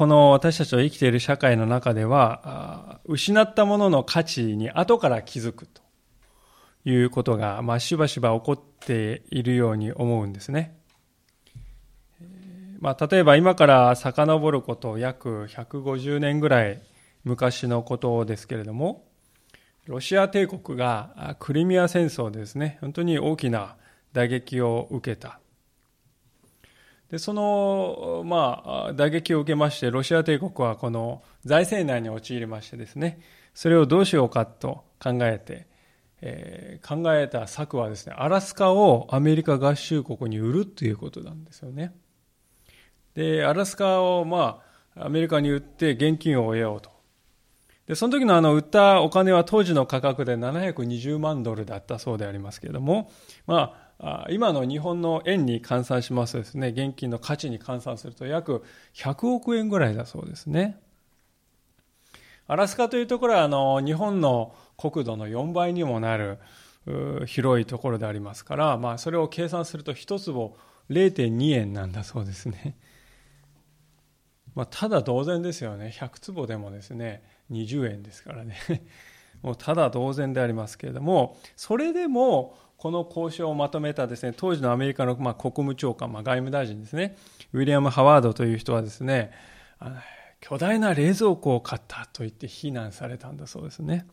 この私たちの生きている社会の中では、失ったものの価値に後から気づくということが、まあ、しばしば起こっているように思うんですね。まあ、例えば今から遡ること約150年ぐらい昔のことですけれども、ロシア帝国がクリミア戦争でですね、本当に大きな打撃を受けた。で、その、まあ、打撃を受けまして、ロシア帝国はこの財政難に陥りましてですね、それをどうしようかと考えて、えー、考えた策はですね、アラスカをアメリカ合衆国に売るということなんですよね。で、アラスカを、まあ、アメリカに売って現金を得ようと。で、その時のあの、売ったお金は当時の価格で720万ドルだったそうでありますけれども、まあ、今の日本の円に換算しますとですね、現金の価値に換算すると約100億円ぐらいだそうですね。アラスカというところはあの日本の国土の4倍にもなる広いところでありますから、まあ、それを計算すると1坪0.2円なんだそうですね。まあ、ただ同然ですよね。100坪でもですね、20円ですからね。もうただ同然でありますけれども、それでも、この交渉をまとめたですね、当時のアメリカの、ま、国務長官、まあ、外務大臣ですね、ウィリアム・ハワードという人はですね、巨大な冷蔵庫を買ったと言って非難されたんだそうですね。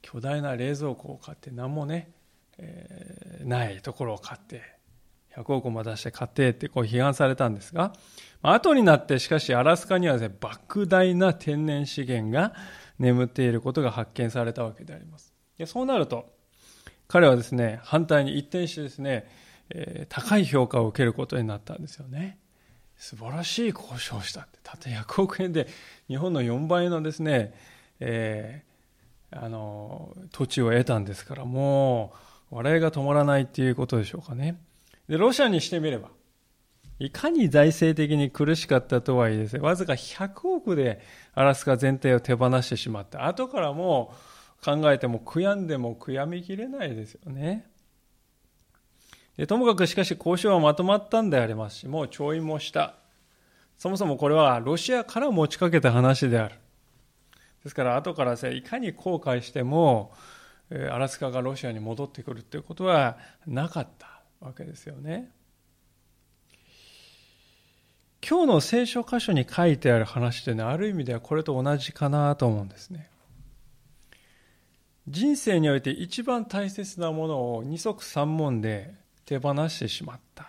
巨大な冷蔵庫を買って何もね、えー、ないところを買って100億も出して買ってってこう批判されたんですが、後になってしかしアラスカにはですね、莫大な天然資源が眠っていることが発見されたわけであります。でそうなると、彼はですね、反対に一転してですね、えー、高い評価を受けることになったんですよね。素晴らしい交渉をしたって。たった100億円で日本の4倍のですね、えー、あの、土地を得たんですから、もう、笑いが止まらないっていうことでしょうかね。で、ロシアにしてみれば、いかに財政的に苦しかったとはいえですね、わずか100億でアラスカ全体を手放してしまった。後からも考えても悔やんでも悔やみきれないですよね。でともかくしかし交渉はまとまったんでありますし、もう調印もした。そもそもこれはロシアから持ちかけた話である。ですから後からいかに後悔しても、アラスカがロシアに戻ってくるということはなかったわけですよね。今日の聖書箇所に書いてある話というのはある意味ではこれと同じかなと思うんですね。人生において一番大切なものを二足三門で手放してしまった。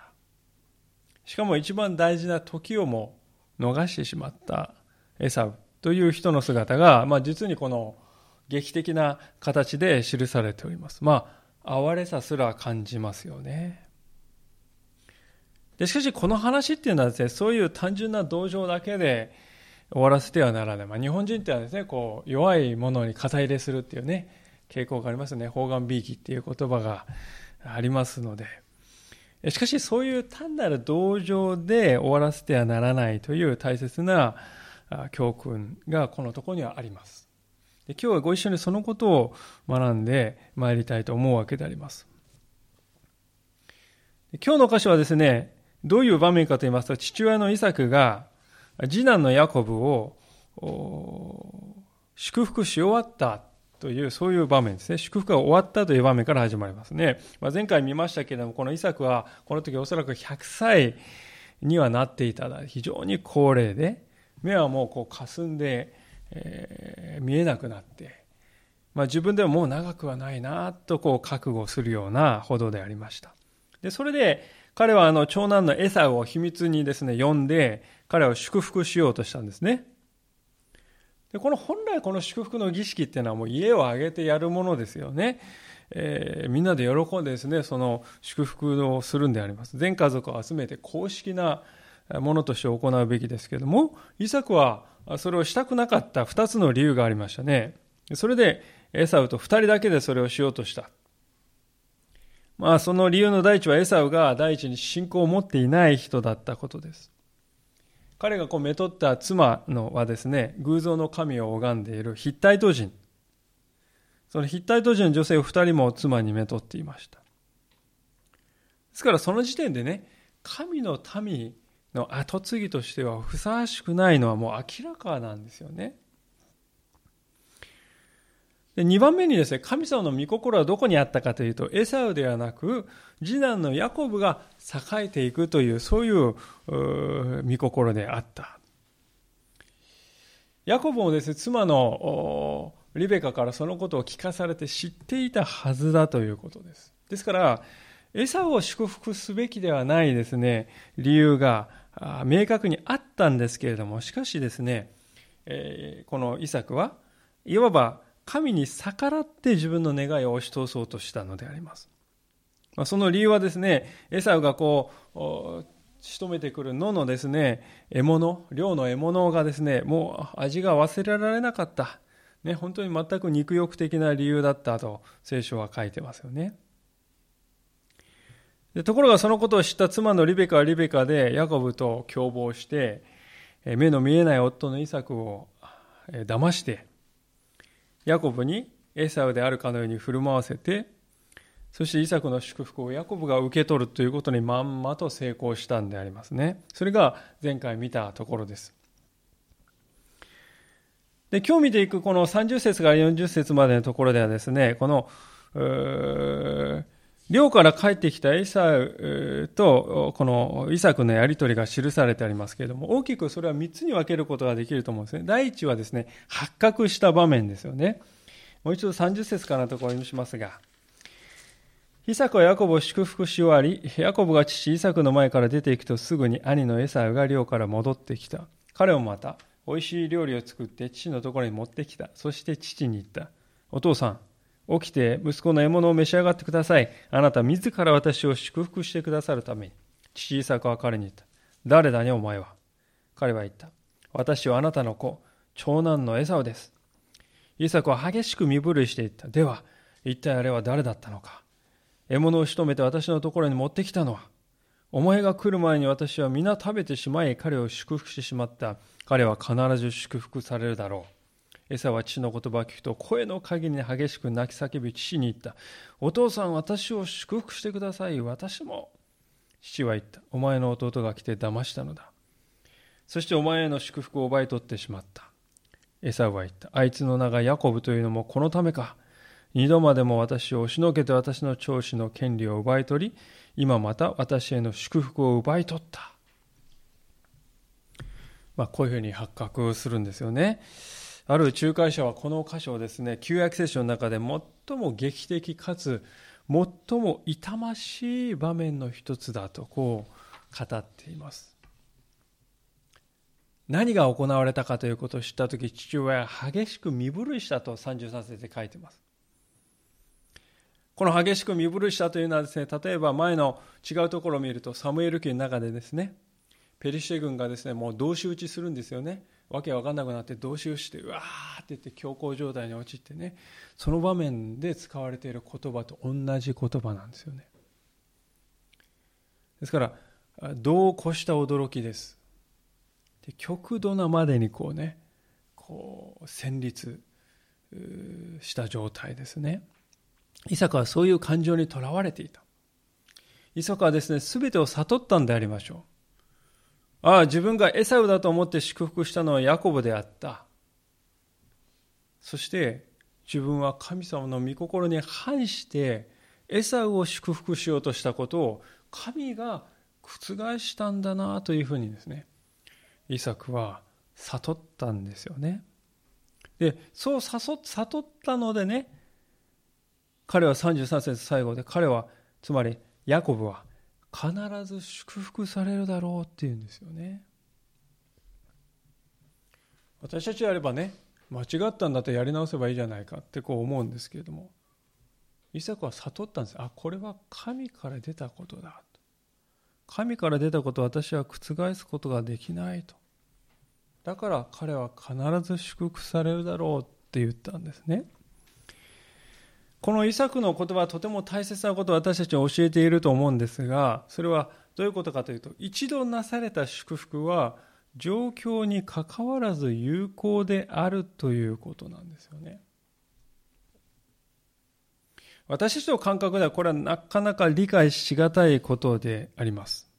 しかも一番大事な時をも逃してしまったエサウという人の姿が、まあ、実にこの劇的な形で記されております。まあ、哀れさすら感じますよね。でしかしこの話っていうのはですね、そういう単純な同情だけで終わらせてはならない。まあ、日本人ってはですね、こう、弱いものに肩入れするっていうね、傾向がありますね。方眼びいきっていう言葉がありますので。しかしそういう単なる同情で終わらせてはならないという大切な教訓がこのところにはあります。で今日はご一緒にそのことを学んでまいりたいと思うわけであります。今日の箇所はですね、どういう場面かと言いますと、父親のイサクが次男のヤコブを祝福し終わったという、そういう場面ですね。祝福が終わったという場面から始まりますね。まあ、前回見ましたけれども、このイサクは、この時おそらく100歳にはなっていた非常に高齢で、目はもうこう霞んで、えー、見えなくなって、まあ、自分ではもう長くはないなとこう覚悟するようなほどでありました。で、それで彼はあの長男のエサを秘密にですね、呼んで、彼を祝福しようとしたんですね。でこの本来この祝福の儀式っていうのはもう家を挙げてやるものですよね。えー、みんなで喜んでですね、その祝福をするんであります。全家族を集めて公式なものとして行うべきですけれども、イサクはそれをしたくなかった二つの理由がありましたね。それでエサウと二人だけでそれをしようとした。まあその理由の第一はエサウが第一に信仰を持っていない人だったことです。彼がこうめとった妻のはですね、偶像の神を拝んでいるヒッタイト人。そのヒッタイト人の女性を2人も妻にめとっていました。ですからその時点でね、神の民の跡継ぎとしてはふさわしくないのはもう明らかなんですよね。で2番目にですね、神様の御心はどこにあったかというと、エサウではなく、次男のヤコブが栄えていくという、そういう御心であった。ヤコブもですね、妻のリベカからそのことを聞かされて知っていたはずだということです。ですから、エサウを祝福すべきではないですね、理由が明確にあったんですけれども、しかしですね、え、このイサクはいわば神に逆らって自分の願いを押し通そうとしたのであります。まあ、その理由はですね、エサウがこう、仕留めてくる野のですね、獲物、漁の獲物がですね、もう味が忘れられなかった。ね、本当に全く肉欲的な理由だったと聖書は書いてますよね。でところがそのことを知った妻のリベカはリベカでヤコブと共謀して、目の見えない夫のイサクを騙して、ヤコブにエサウであるかのように振る舞わせて、そしてイサクの祝福をヤコブが受け取るということにまんまと成功したんでありますね。それが前回見たところです。で、今日見ていくこの30節から40節までのところではですね、この、寮から帰ってきたエサウとこのイサクのやり取りが記されてありますけれども、大きくそれは3つに分けることができると思うんですね。第一はですね、発覚した場面ですよね。もう一度30節からのところにしますが、イサクはヤコブを祝福し終わり、ヤコブが父イサクの前から出ていくとすぐに兄のエサウが寮から戻ってきた。彼もまた、美味しい料理を作って父のところに持ってきた。そして父に言った。お父さん、起きて息子の獲物を召し上がってください。あなた自ら私を祝福してくださるために。父イサクは彼に言った。誰だねお前は。彼は言った。私はあなたの子、長男のエサウです。イサクは激しく身震いしていった。では、一体あれは誰だったのか。獲物を仕留めて私のところに持ってきたのは。お前が来る前に私は皆食べてしまい彼を祝福してしまった。彼は必ず祝福されるだろう。エサは父の言葉を聞くと声の限りに激しく泣き叫び父に言った。お父さん私を祝福してください。私も。父は言った。お前の弟が来て騙したのだ。そしてお前への祝福を奪い取ってしまった。エサは言った。あいつの名がヤコブというのもこのためか。二度までも私を押しのけて私の長子の権利を奪い取り、今また私への祝福を奪い取った。まあ、こういうふうに発覚するんですよね。ある仲介者はこの箇所をですね、旧約聖書の中で最も劇的かつ最も痛ましい場面の一つだとこう語っています。何が行われたかということを知ったとき、父親は激しく身震いしたと33節で書いています。この激しく身震いしたというのはですね、例えば前の違うところを見ると、サムエル記の中でですね、ペリシテ軍がですね、もう同士討ちするんですよね。わけわかんなくなって動詞をしてうわーって言って強行状態に陥ってねその場面で使われている言葉と同じ言葉なんですよね。ですからどう越した驚きです。で極度なまでにこうねこう戦慄した状態ですね。イサクはそういう感情にとらわれていた。イサクはですね全てを悟ったんでありましょう。ああ、自分がエサウだと思って祝福したのはヤコブであった。そして自分は神様の御心に反してエサウを祝福しようとしたことを神が覆したんだなというふうにですね、イサクは悟ったんですよね。で、そう悟ったのでね、彼は33節最後で彼は、つまりヤコブは必ず祝福されるだろうっていうんですよね。私たちやればね間違ったんだとやり直せばいいじゃないかってこう思うんですけれどもイサクは悟ったんです。あこれは神から出たことだと。神から出たことを私は覆すことができないと。だから彼は必ず祝福されるだろうって言ったんですね。このイサクの言葉はとても大切なことを私たちに教えていると思うんですが、それはどういうことかというと、一度なされた祝福は状況にかかわらず有効であるということなんですよね。私たちの感覚ではこれはなかなか理解しがたいことであります。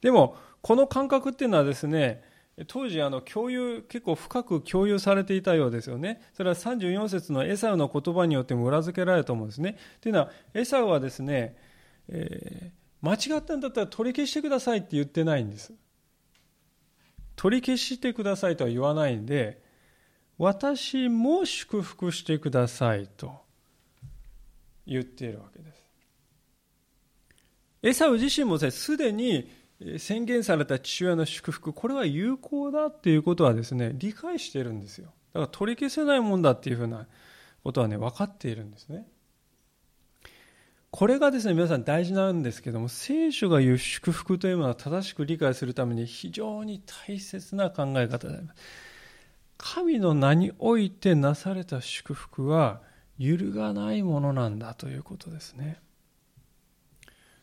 でも、この感覚っていうのはですね、当時あの共有結構深く共有されていたようですよね。それは34節のエサウの言葉によっても裏付けられると思うんですね。というのはエサウはですね、えー、間違ったんだったら取り消してくださいって言ってないんです。取り消してくださいとは言わないんで、私も祝福してくださいと言っているわけです。エサウ自身もすでに宣言された父親の祝福、これは有効だっていうことはですね、理解してるんですよ。だから取り消せないもんだっていうふうなことはね、分かっているんですね。これがですね、皆さん大事なんですけども、聖書が言う祝福というものは正しく理解するために非常に大切な考え方であります。神の名においてなされた祝福は揺るがないものなんだということですね。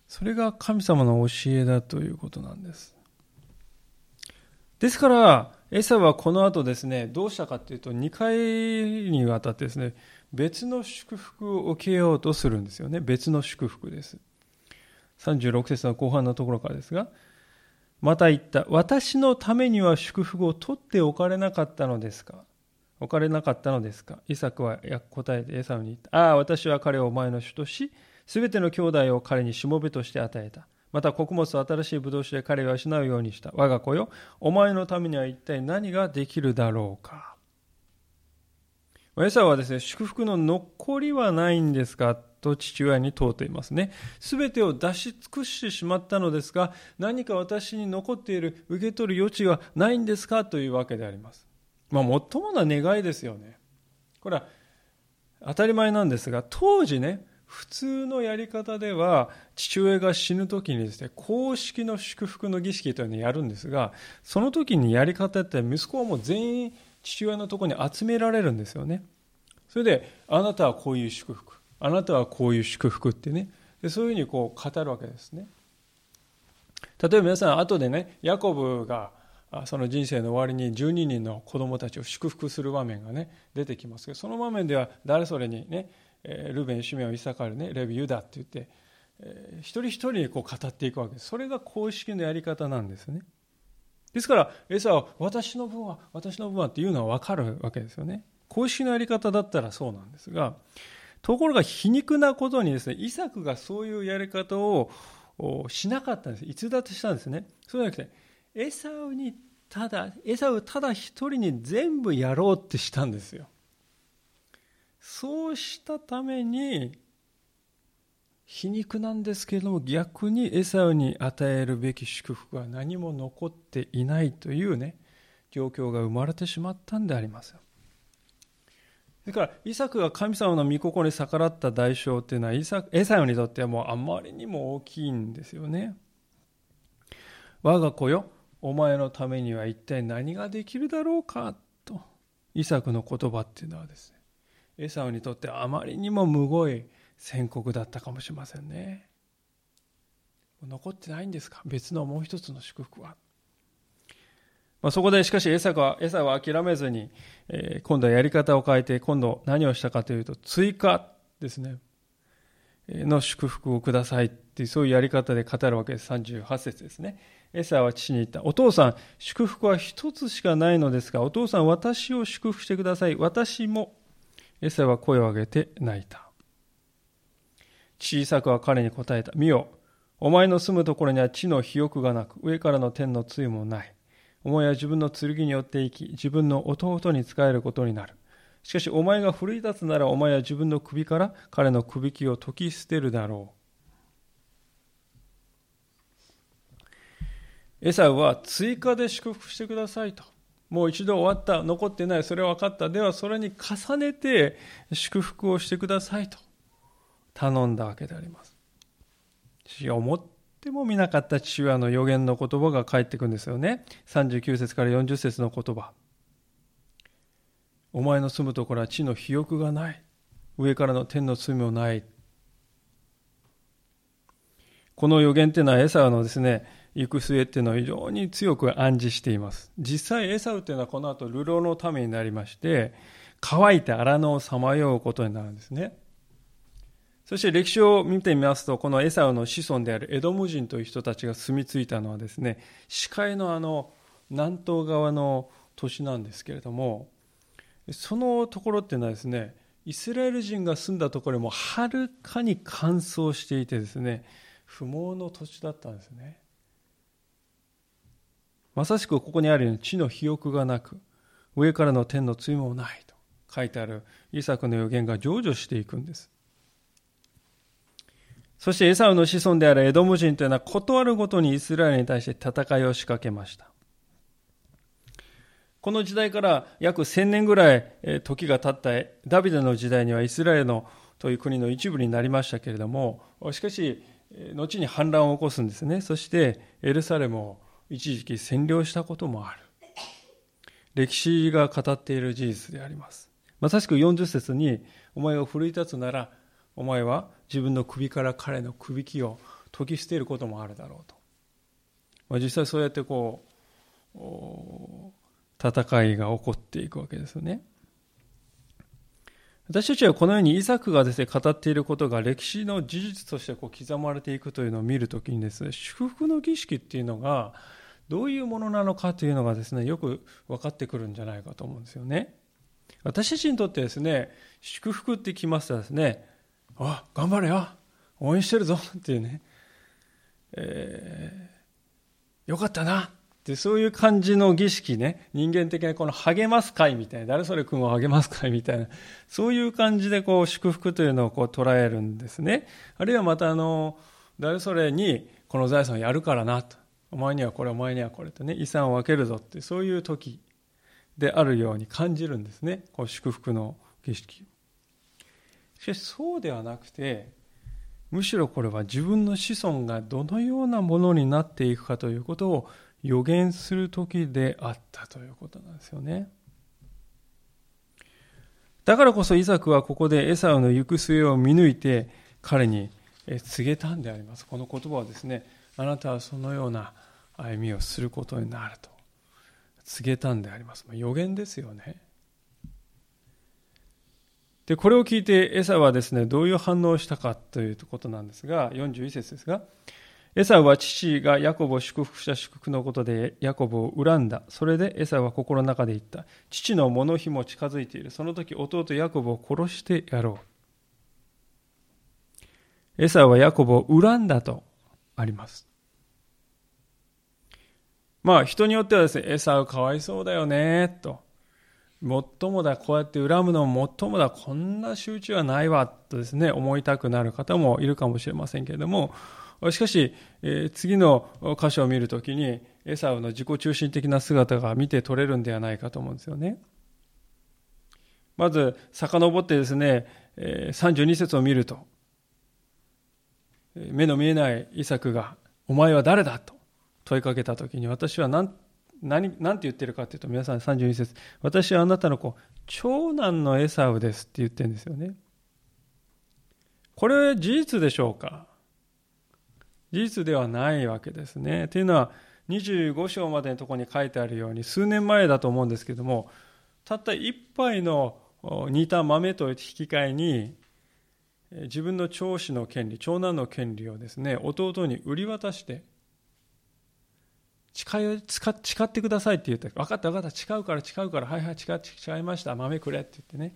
それが神様の教えだということなんです。ですから、エサはこの後ですね、どうしたかというと、2回にわたってですね、別の祝福を受けようとするんですよね。別の祝福です。36節の後半のところからですが、また言った。私のためには祝福を取っておかれなかったのですか？置かれなかったのですか？イサクは答えてエサウに言った。ああ、私は彼をお前の主とし、すべての兄弟を彼にしもべとして与えた。また穀物を新しいブドウ酒で彼を養うようにした。我が子よ、お前のためには一体何ができるだろうか。エサはですね、祝福の残りはないんですかと父親に問うていますね。すべてを出し尽くしてしまったのですが、何か私に残っている受け取る余地はないんですかというわけであります。まあ、最もな願いですよね。これは当たり前なんですが、当時ね、普通のやり方では父親が死ぬ時にですね公式の祝福の儀式というのをやるんですがその時にやり方って息子はもう全員父親のところに集められるんですよね。それであなたはこういう祝福あなたはこういう祝福ってねでそういうふうにこう語るわけですね。例えば皆さん後でねヤコブがその人生の終わりに12人の子供たちを祝福する場面がね出てきますけどその場面では誰それにねルベン、シメオ、イサカルね、レビ、ユダって言って、一人一人にこう語っていくわけです。それが公式のやり方なんですね。ですから、エサは私の分は、私の分はっていうのは分かるわけですよね。公式のやり方だったらそうなんですが、ところが皮肉なことにですね、イサクがそういうやり方をしなかったんです。逸脱したんですね。そうじゃなくて、エサウにただ、エサウただ一人に全部やろうってしたんですよ。そうしたために皮肉なんですけれども逆にエサウに与えるべき祝福は何も残っていないというね状況が生まれてしまったんでありますだからイサクが神様の御心に逆らった代償っていうのはイサエサウにとってはもうあまりにも大きいんですよね。我が子よお前のためには一体何ができるだろうかとイサクの言葉っていうのはですねエサウにとってあまりにもむごい宣告だったかもしれませんね。残ってないんですか？別のもう一つの祝福は、まあ、そこでしかしエサはエサは諦めずに、えー、今度はやり方を変えて今度何をしたかというと追加ですね。の祝福をくださいっていうそういうやり方で語るわけです。38節ですね。エサは父に言った。お父さん祝福は一つしかないのですがお父さん私を祝福してください。私もエサは声を上げて泣いた。小さくは彼に答えた。見よ、お前の住むところには地の肥沃がなく、上からの天の露もない。お前は自分の剣によって生き、自分の弟に仕えることになる。しかし、お前が奮い立つなら、お前は自分の首から彼の首輝を解き捨てるだろう。エサウは追加で祝福してくださいと。もう一度終わった、残ってない、それは分かった。ではそれに重ねて祝福をしてくださいと頼んだわけであります。思っても見なかった父親の予言の言葉が返ってくるんですよね。39節から40節の言葉。お前の住むところは地の肥沃がない。上からの天の罪もない。この予言っていうのはエサのですね、行く末っていうのを非常に強く暗示しています。実際エサウっていうのはこの後流浪のためになりまして、乾いて荒野をさまようことになるんですね。そして歴史を見てみますと、このエサウの子孫であるエドム人という人たちが住み着いたのはですね、視界のあの南東側の都市なんですけれども、そのところっていうのはですね、イスラエル人が住んだところもはるかに乾燥していてですね、不毛の土地だったんですね。まさしくここにあるように地の肥沃がなく、上からの天の露もないと書いてあるイサクの予言が成就していくんです。そしてエサウの子孫であるエドム人というのは断るごとにイスラエルに対して戦いを仕掛けました。この時代から約1000年ぐらい時が経ったダビデの時代にはイスラエルのという国の一部になりましたけれども、しかし、後に反乱を起こすんですね。そしてエルサレムを一時期占領したこともある。歴史が語っている事実であります。まさしく40節に、お前が奮い立つなら、お前は自分の首から彼の首輝を解き捨てることもあるだろうと。まあ、実際そうやってこう、戦いが起こっていくわけですよね。私たちはこのようにイサクがですね、語っていることが歴史の事実としてこう刻まれていくというのを見るときにですね、祝福の儀式っていうのがどういうものなのかというのがですね、よく分かってくるんじゃないかと思うんですよね。私たちにとってですね、祝福ってきますとですね、あ、頑張れよ応援してるぞっていうね、えー、よかったなってそういう感じの儀式ね、人間的なこの励ます会みたいな、誰それ君を励ます会みたいな、そういう感じでこう祝福というのをこう捉えるんですね。あるいはまたあの、誰それにこの財産をやるからなと。お前にはこれ、お前にはこれとね、遺産を分けるぞって、そういう時であるように感じるんですね。こう祝福の儀式。しかしそうではなくて、むしろこれは自分の子孫がどのようなものになっていくかということを予言する時であったということなんですよね。だからこそイザクはここでエサウの行く末を見抜いて彼に告げたんであります。この言葉はですね、あなたはそのような歩みをすることになると告げたんであります。予言ですよね。で、これを聞いてエサはですね、どういう反応をしたかということなんですが、41節ですが、エサは父がヤコブを祝福した祝福のことでヤコブを恨んだ。それでエサは心の中で言った。父の物日も近づいている。その時弟ヤコブを殺してやろう。エサはヤコブを恨んだとあります。まあ人によってはですね、エサはかわいそうだよね、と。もっともだ、こうやって恨むのももっともだ、こんな集中はないわ、とですね、思いたくなる方もいるかもしれませんけれども、しかし、え、次の箇所を見るときに、エサウの自己中心的な姿が見て取れるんではないかと思うんですよね。まず、遡ってですね、え、32節を見ると、目の見えないイサクが、お前は誰だと問いかけたときに、私は何何何て言ってるかというと皆さん32節私はあなたの子長男のエサウですって言ってるんですよね。これ事実でしょうか？事実ではないわけですね。というのは25章までのところに書いてあるように数年前だと思うんですけどもたった一杯の煮た豆と引き換えに自分の長子の権利長男の権利をですね弟に売り渡して誓い誓ってくださいって言って分かった分かった。誓うから誓うから。はいはい誓誓いました。豆くれって言ってね、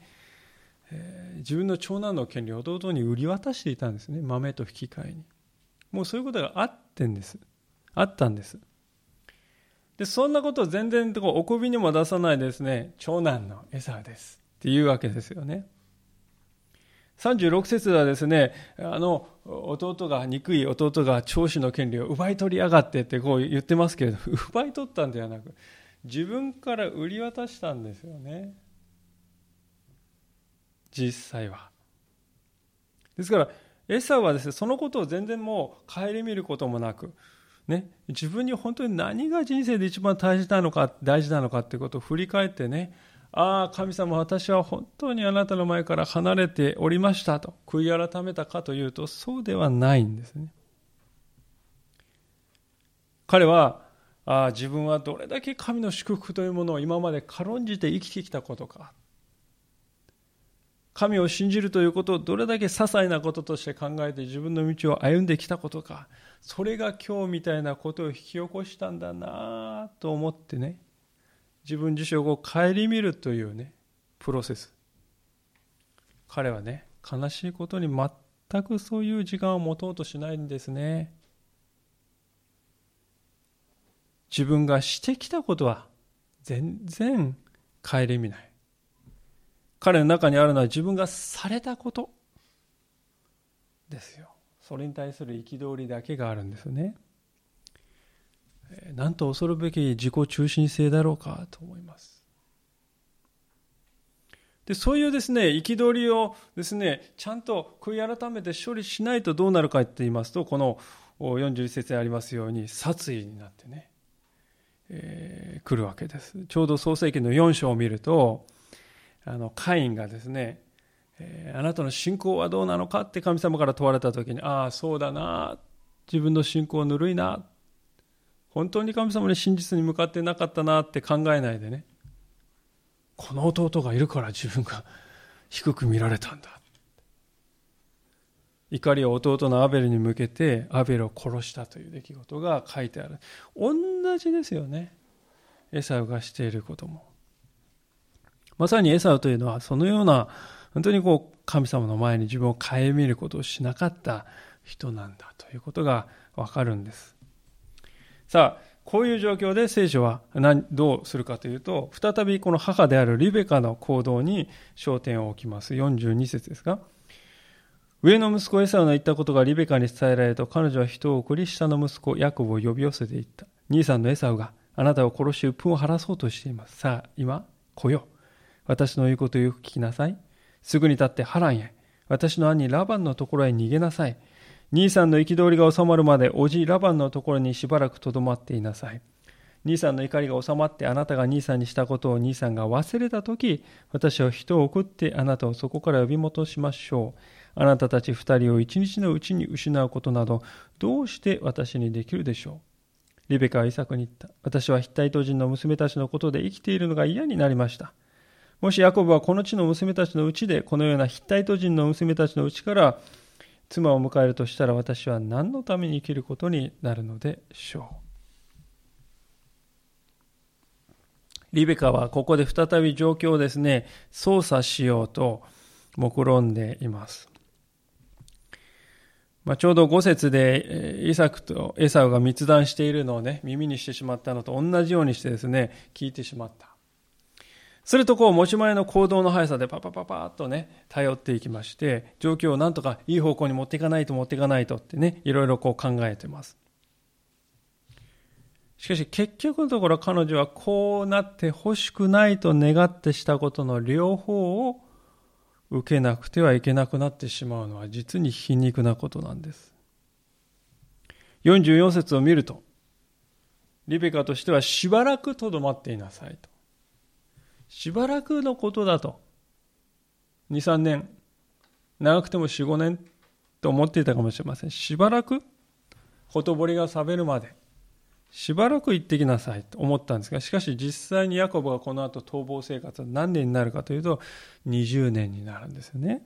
えー、自分の長男の権利を弟に売り渡していたんですね。豆と引き換えに。もうそういうことがあってんです。あったんです。でそんなことを全然お首にも出さないですね。長男のエサです。っていうわけですよね。36節ではですね、あの、弟が、憎い弟が長子の権利を奪い取りやがってってこう言ってますけれど、奪い取ったんではなく、自分から売り渡したんですよね。実際は。ですから、エサはですね、そのことを全然もう顧みることもなく、ね、自分に本当に何が人生で一番大事なのか、大事なのかってことを振り返ってね、ああ、神様、私は本当にあなたの前から離れておりましたと、悔い改めたかというと、そうではないんですね。彼は、ああ、自分はどれだけ神の祝福というものを今まで軽んじて生きてきたことか。神を信じるということをどれだけ些細なこととして考えて自分の道を歩んできたことか、それが今日みたいなことを引き起こしたんだなと思ってね、自分自身を顧みるというね、プロセス。彼はね、悲しいことに全くそういう時間を持とうとしないんですね。自分がしてきたことは全然顧みない。彼の中にあるのは自分がされたことですよ。それに対する憤りだけがあるんですね。なんと恐るべき自己中心性だろうかと思います。でそういうですね憤りをですねちゃんと悔い改めて処理しないとどうなるかって言いますとこの41節にありますように殺意になってね、えー、来るわけです。ちょうど創世記の4章を見るとあのカインがですね、え、あなたの信仰はどうなのかって神様から問われた時にああそうだな自分の信仰ぬるいな本当に神様に真実に向かってなかったなって考えないでね。この弟がいるから自分が低く見られたんだ。怒りを弟のアベルに向けてアベルを殺したという出来事が書いてある。同じですよね。エサウがしていることも。まさにエサウというのはそのような本当にこう神様の前に自分を顧みることをしなかった人なんだということがわかるんです。さあこういう状況で聖書は何どうするかというと、再びこの母であるリベカの行動に焦点を置きます。42節ですが、上の息子エサウの言ったことがリベカに伝えられると、彼女は人を送り、下の息子ヤコブを呼び寄せていった。兄さんのエサウがあなたを殺し、鬱憤を晴らそうとしています。さあ、今、来よ。私の言うことをよく聞きなさい。すぐに立ってハランへ。私の兄ラバンのところへ逃げなさい。兄さんの憤りが収まるまで、おじラバンのところにしばらくとどまっていなさい。兄さんの怒りが収まってあなたが兄さんにしたことを兄さんが忘れたとき、私は人を送ってあなたをそこから呼び戻しましょう。あなたたち二人を一日のうちに失うことなど、どうして私にできるでしょう。リベカはイサクに言った。私はヒッタイト人の娘たちのことで生きているのが嫌になりました。もしヤコブはこの地の娘たちのうちで、このようなヒッタイト人の娘たちのうちから妻を迎えるとしたら私は何のために生きることになるのでしょう？リベカはここで再び状況をですね、操作しようと目論んでいます。まあ、ちょうど5節でイサクとエサウが密談しているのをね、耳にしてしまったのと同じようにしてですね、聞いてしまった。するとこう持ち前の行動の速さでパパパパッとね頼っていきまして状況をなんとかいい方向に持っていかないと持っていかないとってねいろいろこう考えてます。しかし結局のところ彼女はこうなって欲しくないと願ってしたことの両方を受けなくてはいけなくなってしまうのは実に皮肉なことなんです。44節を見るとリベカとしてはしばらくとどまっていなさいと。しばらくのことだと。2、3年、長くても4、5年と思っていたかもしれません。しばらく、ほとぼりが冷めるまで、しばらく行ってきなさいと思ったんですが、しかし実際にヤコブがこの後逃亡生活は何年になるかというと、20年になるんですよね。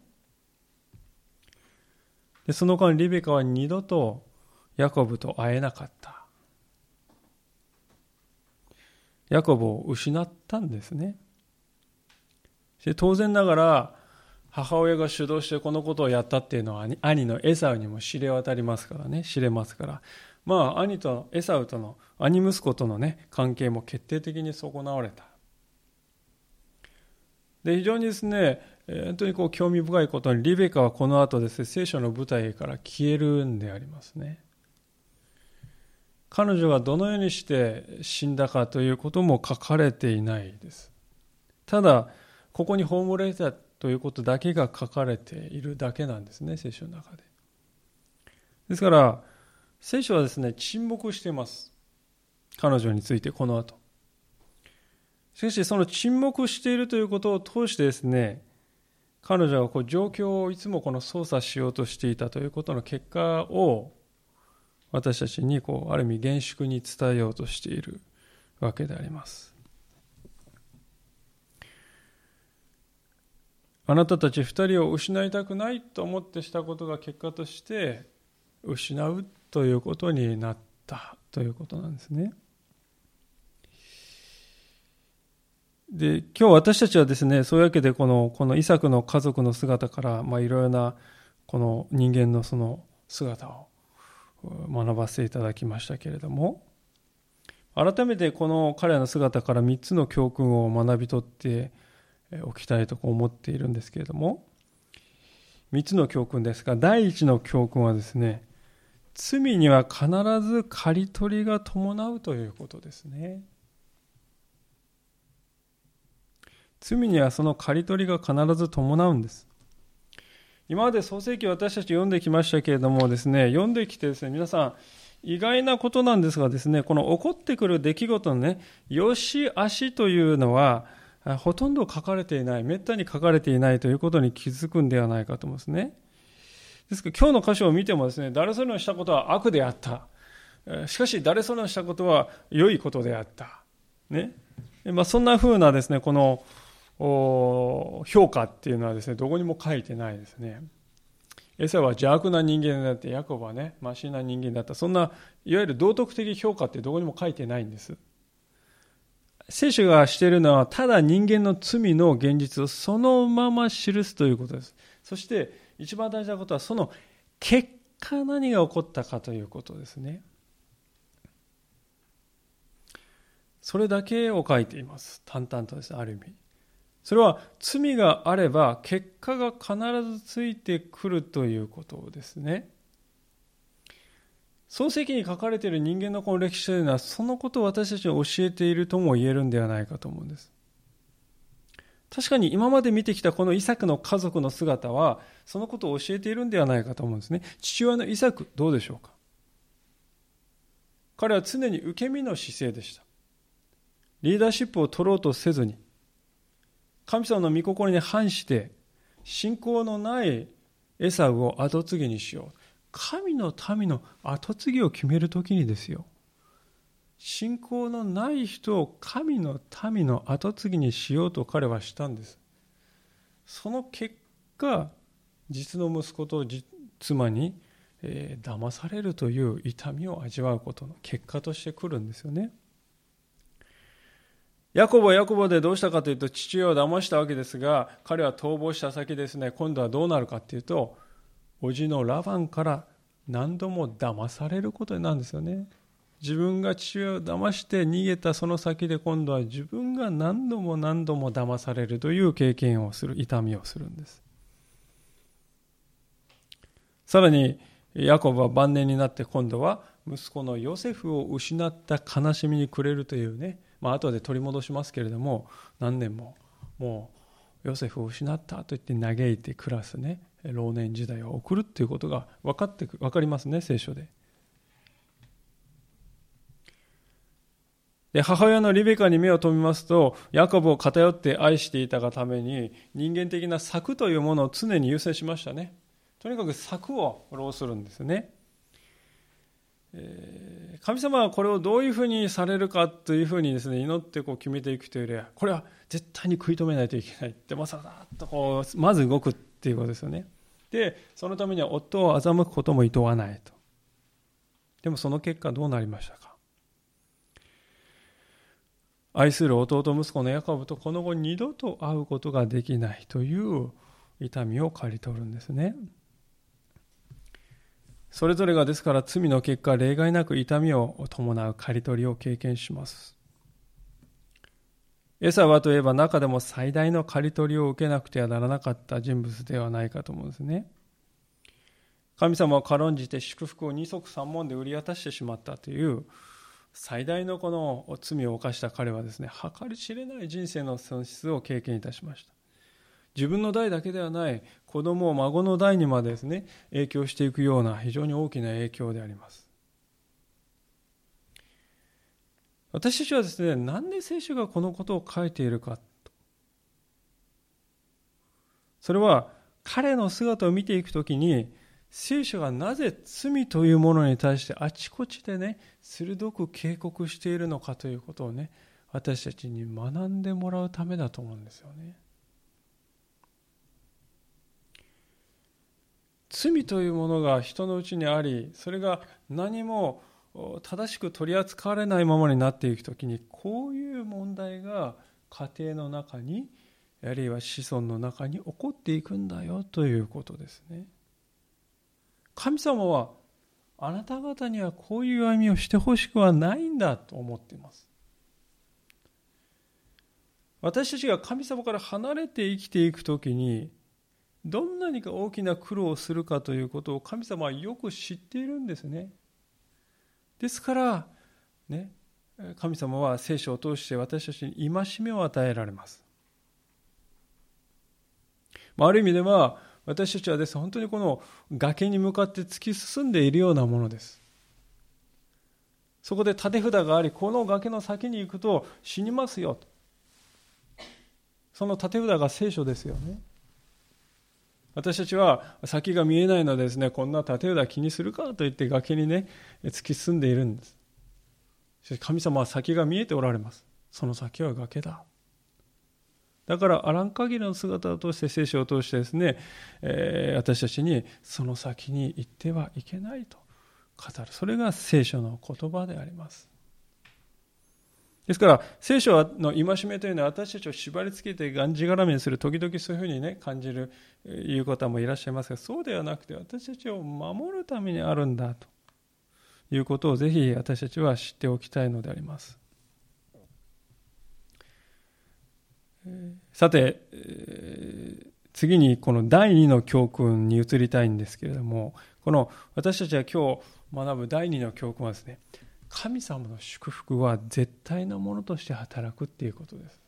でその間、リベカは二度とヤコブと会えなかった。ヤコブを失ったんですね。で当然ながら母親が主導してこのことをやったっていうのは兄のエサウにも知れ渡りますからね。知れますから。まあ兄とエサウとの兄息子とのね関係も決定的に損なわれた。で非常にですね本当にこう興味深いことにリベカはこの後ですね聖書の舞台から消えるんでありますね。彼女がどのようにして死んだかということも書かれていないです。ただここに葬られたということだけが書かれているだけなんですね聖書の中で。ですから聖書はですね沈黙しています。彼女についてこの後。しかしその沈黙しているということを通してですね彼女はこう状況をいつもこの操作しようとしていたということの結果を私たちにこうある意味厳粛に伝えようとしているわけであります。あなたたち二人を失いたくないと思ってしたことが結果として失うということになったということなんですね。で今日私たちはですねそういうわけでこのこのイサクの家族の姿からまあいろいろなこの人間のその姿を学ばせていただきましたけれども改めてこの彼らの姿から3つの教訓を学び取っておきたいと思っているんですけれども3つの教訓ですが第1の教訓はですね罪には必ず刈り取りが伴うということですね。罪にはその刈り取りが必ず伴うんです。今まで創世記私たち読んできましたけれどもですね読んできてですね皆さん意外なことなんですがですねこの起こってくる出来事のねよし悪しというのはほとんど書かれていないめったに書かれていないということに気づくんではないかと思うんですね。ですから今日の箇所を見てもですね誰それのしたことは悪であった。しかし誰それのしたことは良いことであった。ね。まあ、そんなふうなですねこの評価っていうのはですねどこにも書いてないですね。エサは邪悪な人間だってヤコブはねマシな人間だった。そんないわゆる道徳的評価ってどこにも書いてないんです。聖書がしているのはただ人間の罪の現実をそのまま記すということです。そして一番大事なことはその結果何が起こったかということですね。それだけを書いています。淡々とです。ある意味。それは罪があれば結果が必ずついてくるということですね。創世記に書かれている人間のこの歴史というのはそのことを私たちに教えているとも言えるんではないかと思うんです。確かに今まで見てきたこのイサクの家族の姿はそのことを教えているんではないかと思うんですね。父親のイサクどうでしょうか？彼は常に受け身の姿勢でした。リーダーシップを取ろうとせずに神様の御心に反して信仰のないエサウを後継ぎにしよう。神の民の後継ぎを決めるときにですよ。信仰のない人を神の民の後継ぎにしようと彼はしたんです。その結果、実の息子と妻に、えー、騙されるという痛みを味わうことの結果としてくるんですよね。ヤコブはヤコブでどうしたかというと父親を騙したわけですが彼は逃亡した先ですね今度はどうなるかというと叔父のラバンから何度も騙されることになるんですよね。自分が父親を騙して逃げたその先で今度は自分が何度も何度も騙されるという経験をする痛みをするんです。さらにヤコブは晩年になって今度は息子のヨセフを失った悲しみに暮れるというね。まあ後で取り戻しますけれども何年ももうヨセフを失ったと言って嘆いて暮らすね。老年時代を送るっていうことが分かって分かりますね聖書で。で母親のリベカに目を留めますとヤコブを偏って愛していたがために人間的な策というものを常に優先しましたね。とにかく策を浪するんですね。神様はこれをどういうふうにされるかというふうにですね祈ってこう決めていくというよりはこれは絶対に食い止めないといけないってまささっとこうまず動くっていうことですよね。でそのためには夫を欺くことも厭わないとでもその結果どうなりましたか？愛する弟息子のヤコブとこの後二度と会うことができないという痛みを刈り取るんですね。それぞれがですから罪の結果、例外なく痛みを伴う刈り取りを経験します。エサはといえば中でも最大の刈り取りを受けなくてはならなかった人物ではないかと思うんですね。神様を軽んじて祝福を二足三門で売り渡してしまったという最大のこの罪を犯した彼はですね、計り知れない人生の損失を経験いたしました。自分の代だけではない子供孫の代にまでですね影響していくような非常に大きな影響であります私たちはですねなんで聖書がこのことを書いているかそれは彼の姿を見ていくときに聖書がなぜ罪というものに対してあちこちでね鋭く警告しているのかということをね私たちに学んでもらうためだと思うんですよね。罪というものが人のうちにありそれが何も正しく取り扱われないままになっていく時にこういう問題が家庭の中にあるいは子孫の中に起こっていくんだよということですね。神様はあなた方にはこういう歩みをしてほしくはないんだと思っています。私たちが神様から離れて生きていくときにどんなにか大きな苦労をするかということを神様はよく知っているんですね。ですから、ね、神様は聖書を通して私たちに戒めを与えられます。ある意味では私たちはです、本当にこの崖に向かって突き進んでいるようなものです。そこで立て札があり、この崖の先に行くと死にますよ。その立て札が聖書ですよね。私たちは先が見えないのでですね、こんな立て札気にするかと言って崖にね、突き進んでいるんです。しかし神様は先が見えておられます。その先は崖だ。だからあらん限りの姿を通して聖書を通してですね、えー、私たちにその先に行ってはいけないと語るそれが聖書の言葉でありますですから聖書の戒めというのは私たちを縛り付けてがんじがらめにする時々そういうふうにね感じるいう方もいらっしゃいますがそうではなくて私たちを守るためにあるんだということをぜひ私たちは知っておきたいのであります。さて、次にこの第二の教訓に移りたいんですけれども、この私たちは今日学ぶ第二の教訓はですね、神様の祝福は絶対なものとして働くっていうことです。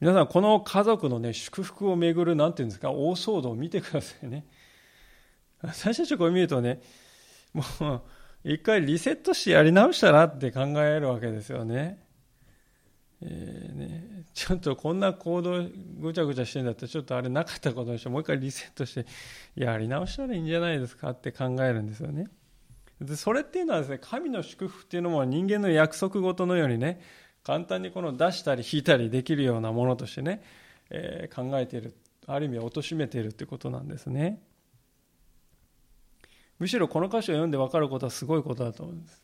皆さん、この家族のね、祝福をめぐる、なんていうんですか、大騒動を見てくださいね。私たちこれ見るとね、もう、一回リセットしてやり直したらって考えるわけですよね。えーね、ちょっとこんな行動ぐちゃぐちゃしてんだったらちょっとあれなかったことにしてもう一回リセットしてやり直したらいいんじゃないですかって考えるんですよね。でそれっていうのはですね神の祝福っていうのも人間の約束事のようにね簡単にこの出したり引いたりできるようなものとしてね、えー、考えているある意味貶めているってことなんですね。むしろこの歌詞を読んで分かることはすごいことだと思うんです。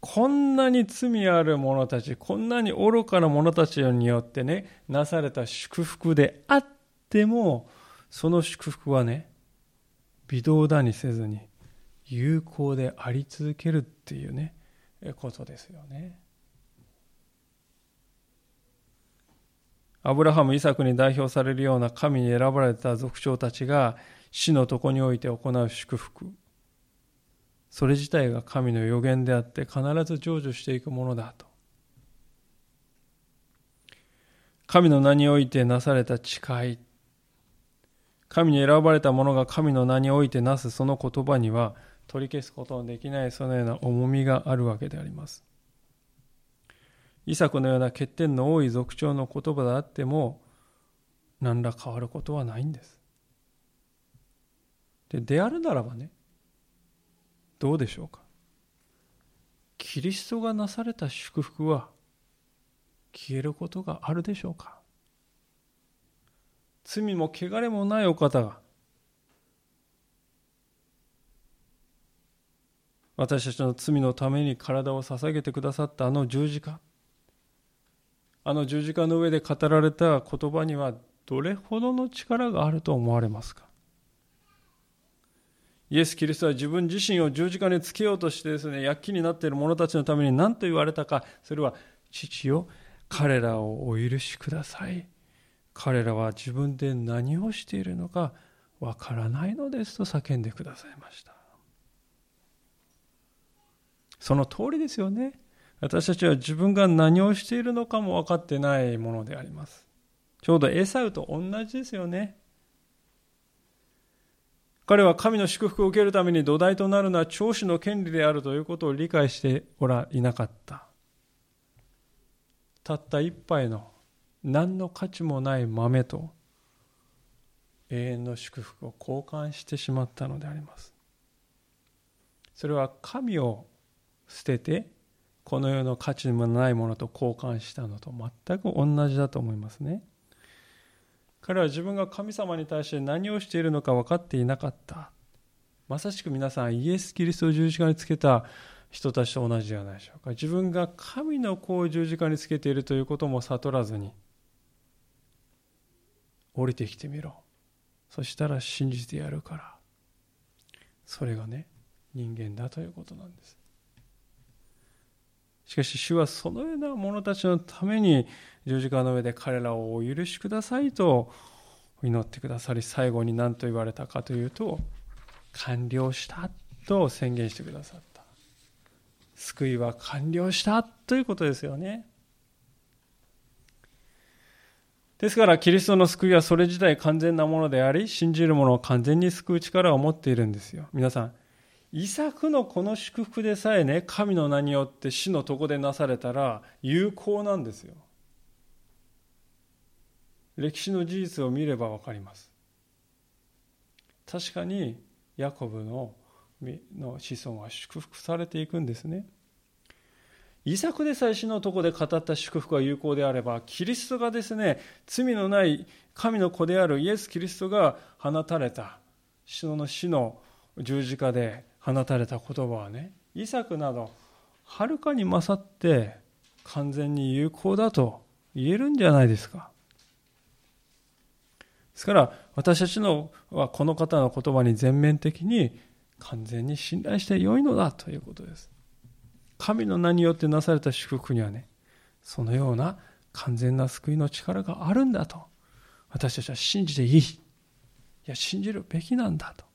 こんなに罪ある者たち、こんなに愚かな者たちによってね、なされた祝福であっても、その祝福はね、微動だにせずに、有効であり続けるっていうね、ことですよね。アブラハム、イサクに代表されるような神に選ばれた族長たちが死の床において行う祝福。それ自体が神の予言であって必ず成就していくものだと神の名においてなされた誓い神に選ばれた者が神の名においてなすその言葉には取り消すことのできないそのような重みがあるわけであります。イサクのような欠点の多い族長の言葉であっても何ら変わることはないんです。でであるならばねどうでしょうか。キリストがなされた祝福は消えることがあるでしょうか。罪も汚れもないお方が私たちの罪のために体を捧げてくださったあの十字架あの十字架の上で語られた言葉にはどれほどの力があると思われますかイエス・キリストは自分自身を十字架につけようとしてですね、躍起になっている者たちのために何と言われたか、それは、父よ、彼らをお許しください。彼らは自分で何をしているのかわからないのですと叫んでくださいました。その通りですよね。私たちは自分が何をしているのかも分かってないものであります。ちょうどエサウと同じですよね。彼は神の祝福を受けるために土台となるのは長子の権利であるということを理解しておらいなかった。たった一杯の何の価値もない豆と永遠の祝福を交換してしまったのであります。それは神を捨ててこの世の価値もないものと交換したのと全く同じだと思いますね。彼は自分が神様に対して何をしているのか分かっていなかった。まさしく皆さん、イエス・キリストを十字架につけた人たちと同じではないでしょうか。自分が神の子を十字架につけているということも悟らずに、降りてきてみろ。そしたら信じてやるから。それがね、人間だということなんです。しかし主はそのような者たちのために十字架の上で彼らをお許しくださいと祈ってくださり最後に何と言われたかというと完了したと宣言してくださった。救いは完了したということですよね。ですからキリストの救いはそれ自体完全なものであり信じる者を完全に救う力を持っているんですよ。皆さんイサクのこの祝福でさえね、神の名によって死の床でなされたら有効なんですよ。歴史の事実を見ればわかります。確かにヤコブのの子孫は祝福されていくんですね。イサクでさえ死のとこで語った祝福が有効であれば、キリストがですね、罪のない神の子であるイエス・キリストが放たれた、死の死の十字架で放たれた言葉はねイサクなどはるかに勝って完全に有効だと言えるんじゃないですか。ですから私たちのはこの方の言葉に全面的に完全に信頼してよいのだということです。神の名によってなされた祝福にはねそのような完全な救いの力があるんだと私たちは信じていい。いや信じるべきなんだと。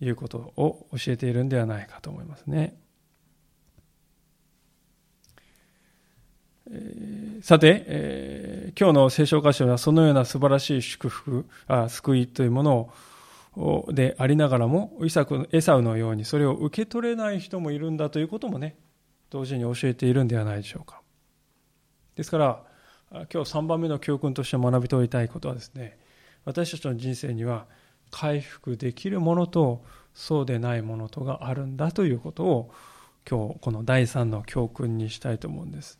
いうことを教えているんではないかと思いますね。さて、えー、今日の聖書箇所はそのような素晴らしい祝福あ救いというものをでありながらもイサクエサウのようにそれを受け取れない人もいるんだということもね同時に教えているんではないでしょうかですから今日3番目の教訓として学び取りたいことはですね私たちの人生には回復できるものとそうでないものとがあるんだということを今日この第3の教訓にしたいと思うんです。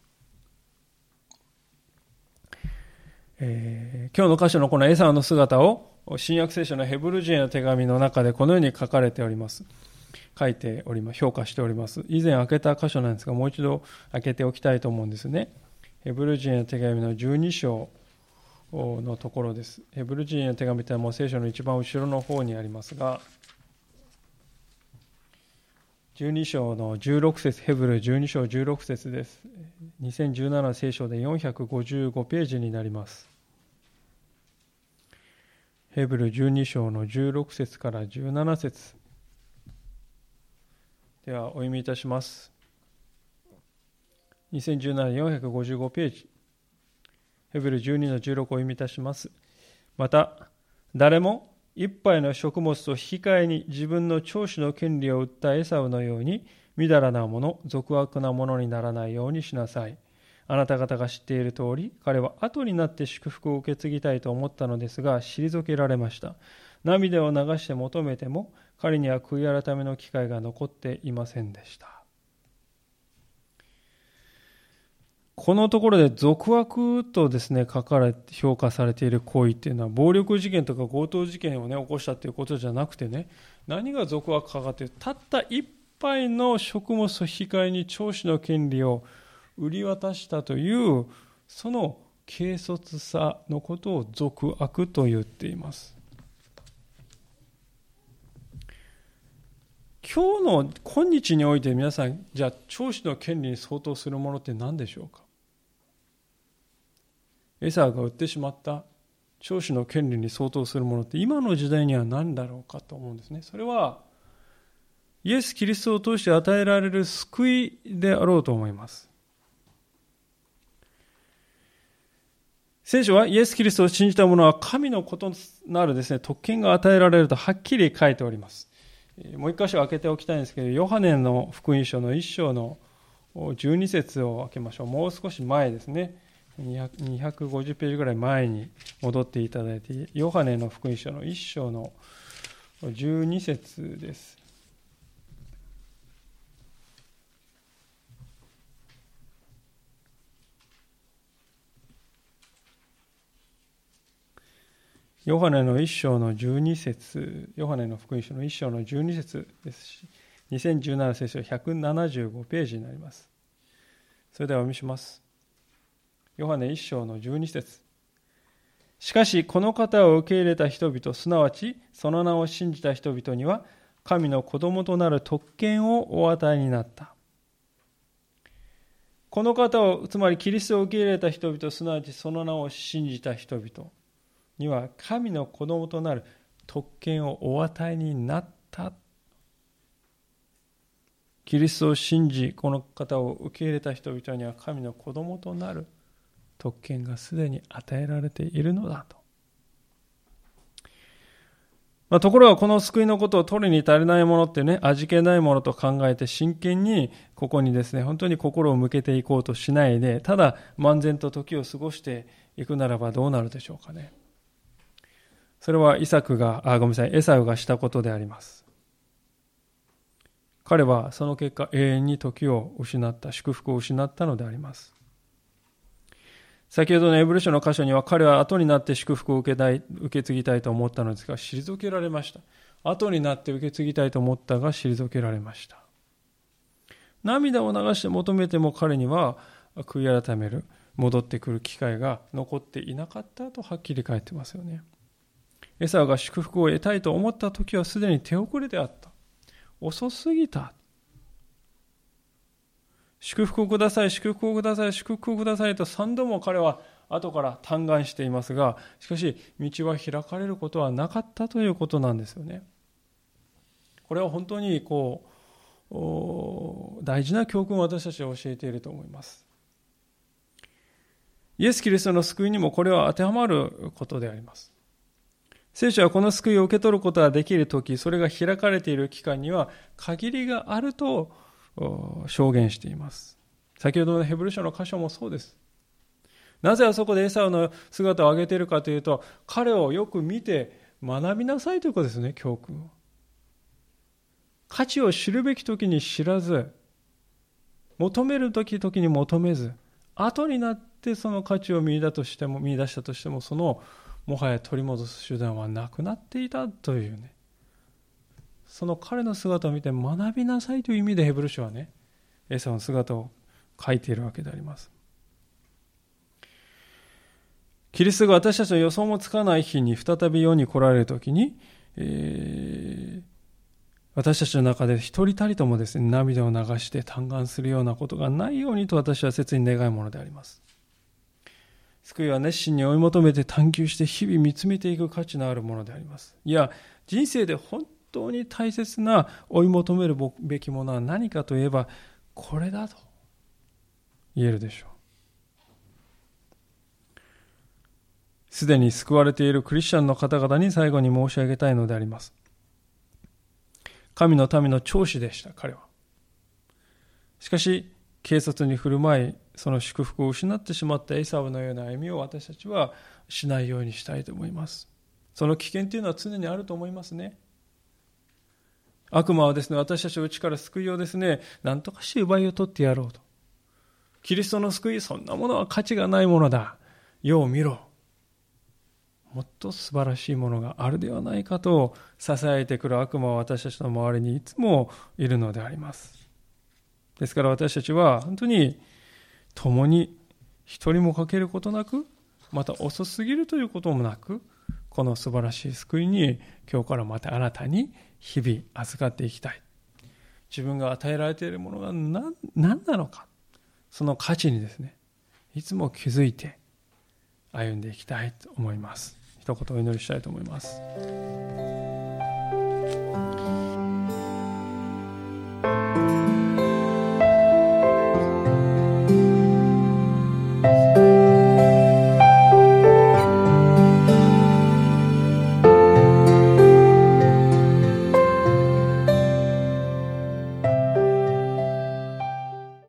えー、今日の箇所のこのエサの姿を新約聖書のヘブル人への手紙の中でこのように書かれております。書いております。評価しております。以前開けた箇所なんですが、もう一度開けておきたいと思うんですね。ヘブル人への手紙の12章のところです。ヘブル人への手紙というのはもう聖書の一番後ろの方にありますが、12章の16節ヘブル12章16節です。2017聖書で455ページになります。ヘブル12章の16節から17節ではお読みいたします。2017-455ページ。ヘブル12の16を読みいたします。また、誰も一杯の食物と引き換えに自分の長子の権利を売ったエサウのように、みだらなもの、俗悪なものにならないようにしなさい。あなた方が知っている通り、彼は後になって祝福を受け継ぎたいと思ったのですが、退けられました。涙を流して求めても、彼には悔い改めの機会が残っていませんでした。このところで続悪とですね、書かれ、評価されている行為っていうのは、暴力事件とか強盗事件をね、起こしたっていうことじゃなくてね、何が続悪かかっていう、たった一杯の食物と引き換えに長子の権利を売り渡したという、その軽率さのことを続悪と言っています。今日の今日において皆さん、じゃあ、長子の権利に相当するものって何でしょうかエサが売ってしまった長子の権利に相当するものって今の時代には何だろうかと思うんですね。それはイエス・キリストを通して与えられる救いであろうと思います。聖書はイエス・キリストを信じた者は神のことなるですね、特権が与えられるとはっきり書いております。もう一箇所開けておきたいんですけど、ヨハネの福音書の一章の12節を開けましょう。もう少し前ですね。250ページぐらい前に戻っていただいて、ヨハネの福音書の1章の12節です。ヨハネの一章の12節ヨハネの福音書の一章の12節ですし、2017聖書175ページになります。それではお見せします。ヨハネ一章の12節しかし、この方を受け入れた人々、すなわち、その名を信じた人々には、神の子供となる特権をお与えになった。この方を、つまりキリストを受け入れた人々、すなわちその名を信じた人々には、神の子供となる特権をお与えになった。キリストを信じ、この方を受け入れた人々には、神の子供となる特権がすでに与えられているのだと。まあ、ところがこの救いのことを取るに足りないものってね、味気ないものと考えて真剣にここにですね、本当に心を向けていこうとしないで、ただ漫然と時を過ごしていくならばどうなるでしょうかね。それはイサクが、あ、ごめんなさい、エサウがしたことであります。彼はその結果永遠に時を失った、祝福を失ったのであります。先ほどのエブル書の箇所には彼は後になって祝福を受けたい受け継ぎたいと思ったのですが退けられました。後になって受け継ぎたいと思ったが退けられました。涙を流して求めても彼には悔い改める戻ってくる機会が残っていなかったとはっきり書いてますよね。エサが祝福を得たいと思った時はすでに手遅れであった。遅すぎた祝福をください、祝福をください、祝福をくださいと3度も彼は後から嘆願していますが、しかし道は開かれることはなかったということなんですよね。これは本当にこう、大事な教訓を私たちは教えていると思います。イエス・キリストの救いにもこれは当てはまることであります。聖書はこの救いを受け取ることができるとき、それが開かれている期間には限りがあると証言しています。先ほどのヘブル書の箇所もそうです。なぜあそこでエサウの姿を上げているかというと、彼をよく見て学びなさいということですね、教訓を。価値を知るべき時に知らず、求める時々に求めず、後になってその価値を見出としても見出したとしても、そのもはや取り戻す手段はなくなっていたというね。その彼の姿を見て学びなさいという意味でヘブル書はね、エサの姿を書いているわけであります。キリストが私たちの予想もつかない日に再び世に来られるときに、えー、私たちの中で一人たりともですね、涙を流して嘆願するようなことがないようにと私は切に願うものであります。救いは熱心に追い求めて探求して日々見つめていく価値のあるものであります。いや、人生で本当に大切な追い求めるべきものは何かといえばこれだと言えるでしょう。すでに救われているクリスチャンの方々に最後に申し上げたいのであります。神の民の長子でした彼は。しかし軽率に振る舞いその祝福を失ってしまったエサウのような歩みを私たちはしないようにしたいと思います。その危険というのは常にあると思いますね。悪魔はですね、私たちのうちから救いをですね、何とかして奪いを取ってやろうと。キリストの救い、そんなものは価値がないものだ。よう見ろ。もっと素晴らしいものがあるではないかと支えてくる悪魔は私たちの周りにいつもいるのであります。ですから私たちは本当に共に一人も欠けることなく、また遅すぎるということもなく、この素晴らしい救いに今日からまた新たに日々預かっていきたい。自分が与えられているものが何何なのか。その価値にですねいつも気づいて歩んでいきたいと思います。一言お祈りしたいと思います。